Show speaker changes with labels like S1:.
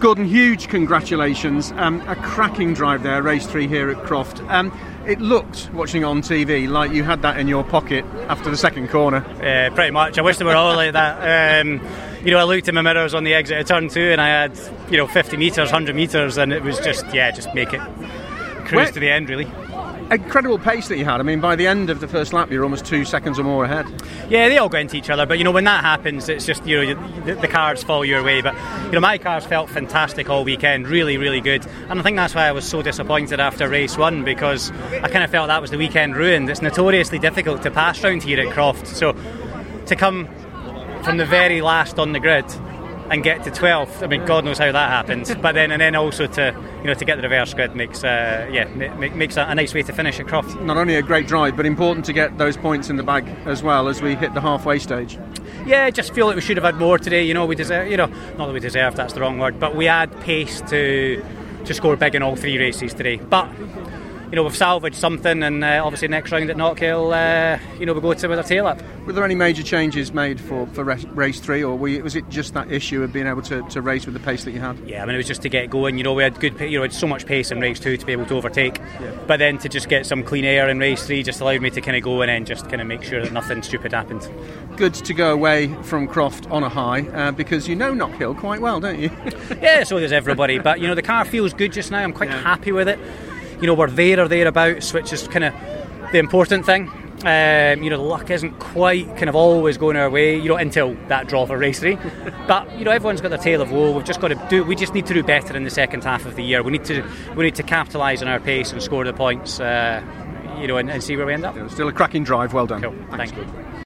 S1: Gordon, huge congratulations. Um, a cracking drive there, race three here at Croft. Um, it looked, watching on TV, like you had that in your pocket after the second corner.
S2: Yeah, pretty much. I wish they were all like that. Um, you know, I looked in my mirrors on the exit of turn two and I had, you know, 50 metres, 100 metres, and it was just, yeah, just make it cruise Where, to the end, really
S1: incredible pace that you had. I mean, by the end of the first lap, you're almost two seconds or more ahead.
S2: Yeah, they all go into each other, but you know when that happens, it's just you know the, the cars fall your way. But you know my cars felt fantastic all weekend, really, really good, and I think that's why I was so disappointed after race one because I kind of felt that was the weekend ruined. It's notoriously difficult to pass round here at Croft, so to come from the very last on the grid and get to 12th. I mean, God knows how that happens. but then, and then also to you know to get the reverse grid makes uh, yeah makes a, a, nice way to finish at Croft.
S1: Not only a great drive, but important to get those points in the bag as well as we hit the halfway stage.
S2: Yeah, I just feel that we should have had more today. You know, we deserve. You know, not that we deserve. That's the wrong word, but we had pace to to score big in all three races today. But you know, we've salvaged something, and uh, obviously next round at Knockhill, uh, you know, we go to with our tail up.
S1: Were there any major changes made for, for race three, or we, was it just that issue of being able to, to race with the pace that you had?
S2: Yeah, I mean, it was just to get going. You know, we had good, you know, had so much pace in race two to be able to overtake, yeah. but then to just get some clean air in race three just allowed me to kind of go and then just kind of make sure that nothing stupid happened.
S1: Good to go away from Croft on a high uh, because you know Knockhill quite well, don't you?
S2: yeah, so does everybody. But you know, the car feels good just now. I'm quite yeah. happy with it you know, we're there or thereabouts, which is kind of the important thing. Um, you know, the luck isn't quite kind of always going our way, you know, until that draw for race three. but you know, everyone's got their tail of woe. We've just got to do. We just need to do better in the second half of the year. We need to we need to capitalise on our pace and score the points. Uh, you know, and, and, see where we end up.
S1: Yeah, still a cracking drive. Well done.
S2: Cool. Thanks. Thanks.